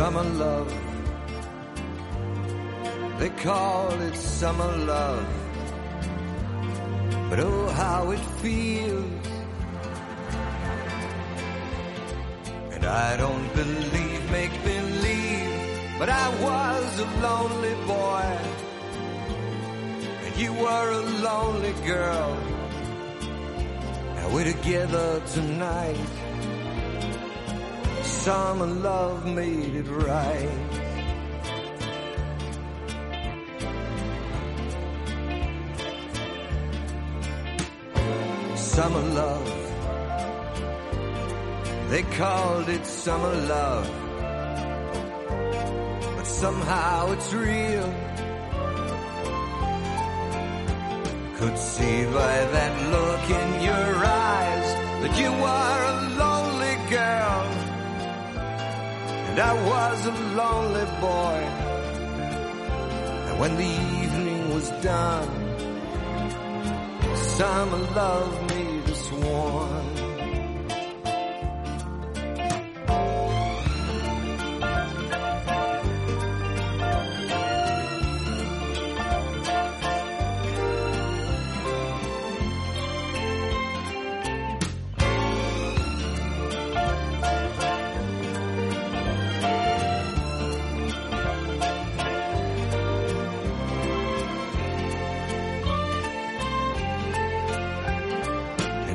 Summer love. They call it summer love. But oh, how it feels. And I don't believe, make believe, but I was a lonely boy. And you were a lonely girl. And we're together tonight summer love made it right. Summer love, they called it summer love, but somehow it's real. Could see by that look in your eyes that you were and I was a lonely boy. And when the evening was done, summer loved made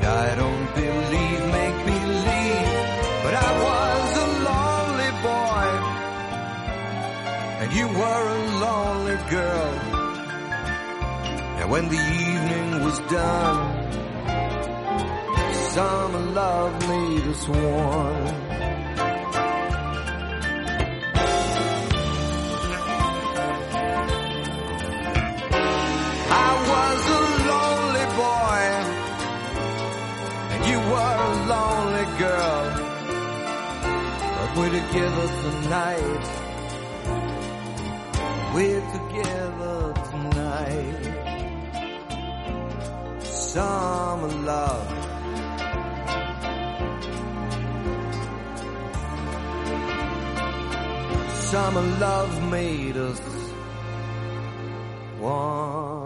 I don't believe, make believe, but I was a lonely boy, and you were a lonely girl. And when the evening was done, summer love made us one. You were a lonely girl. But we're together tonight. We're together tonight. Summer love. Summer love made us one.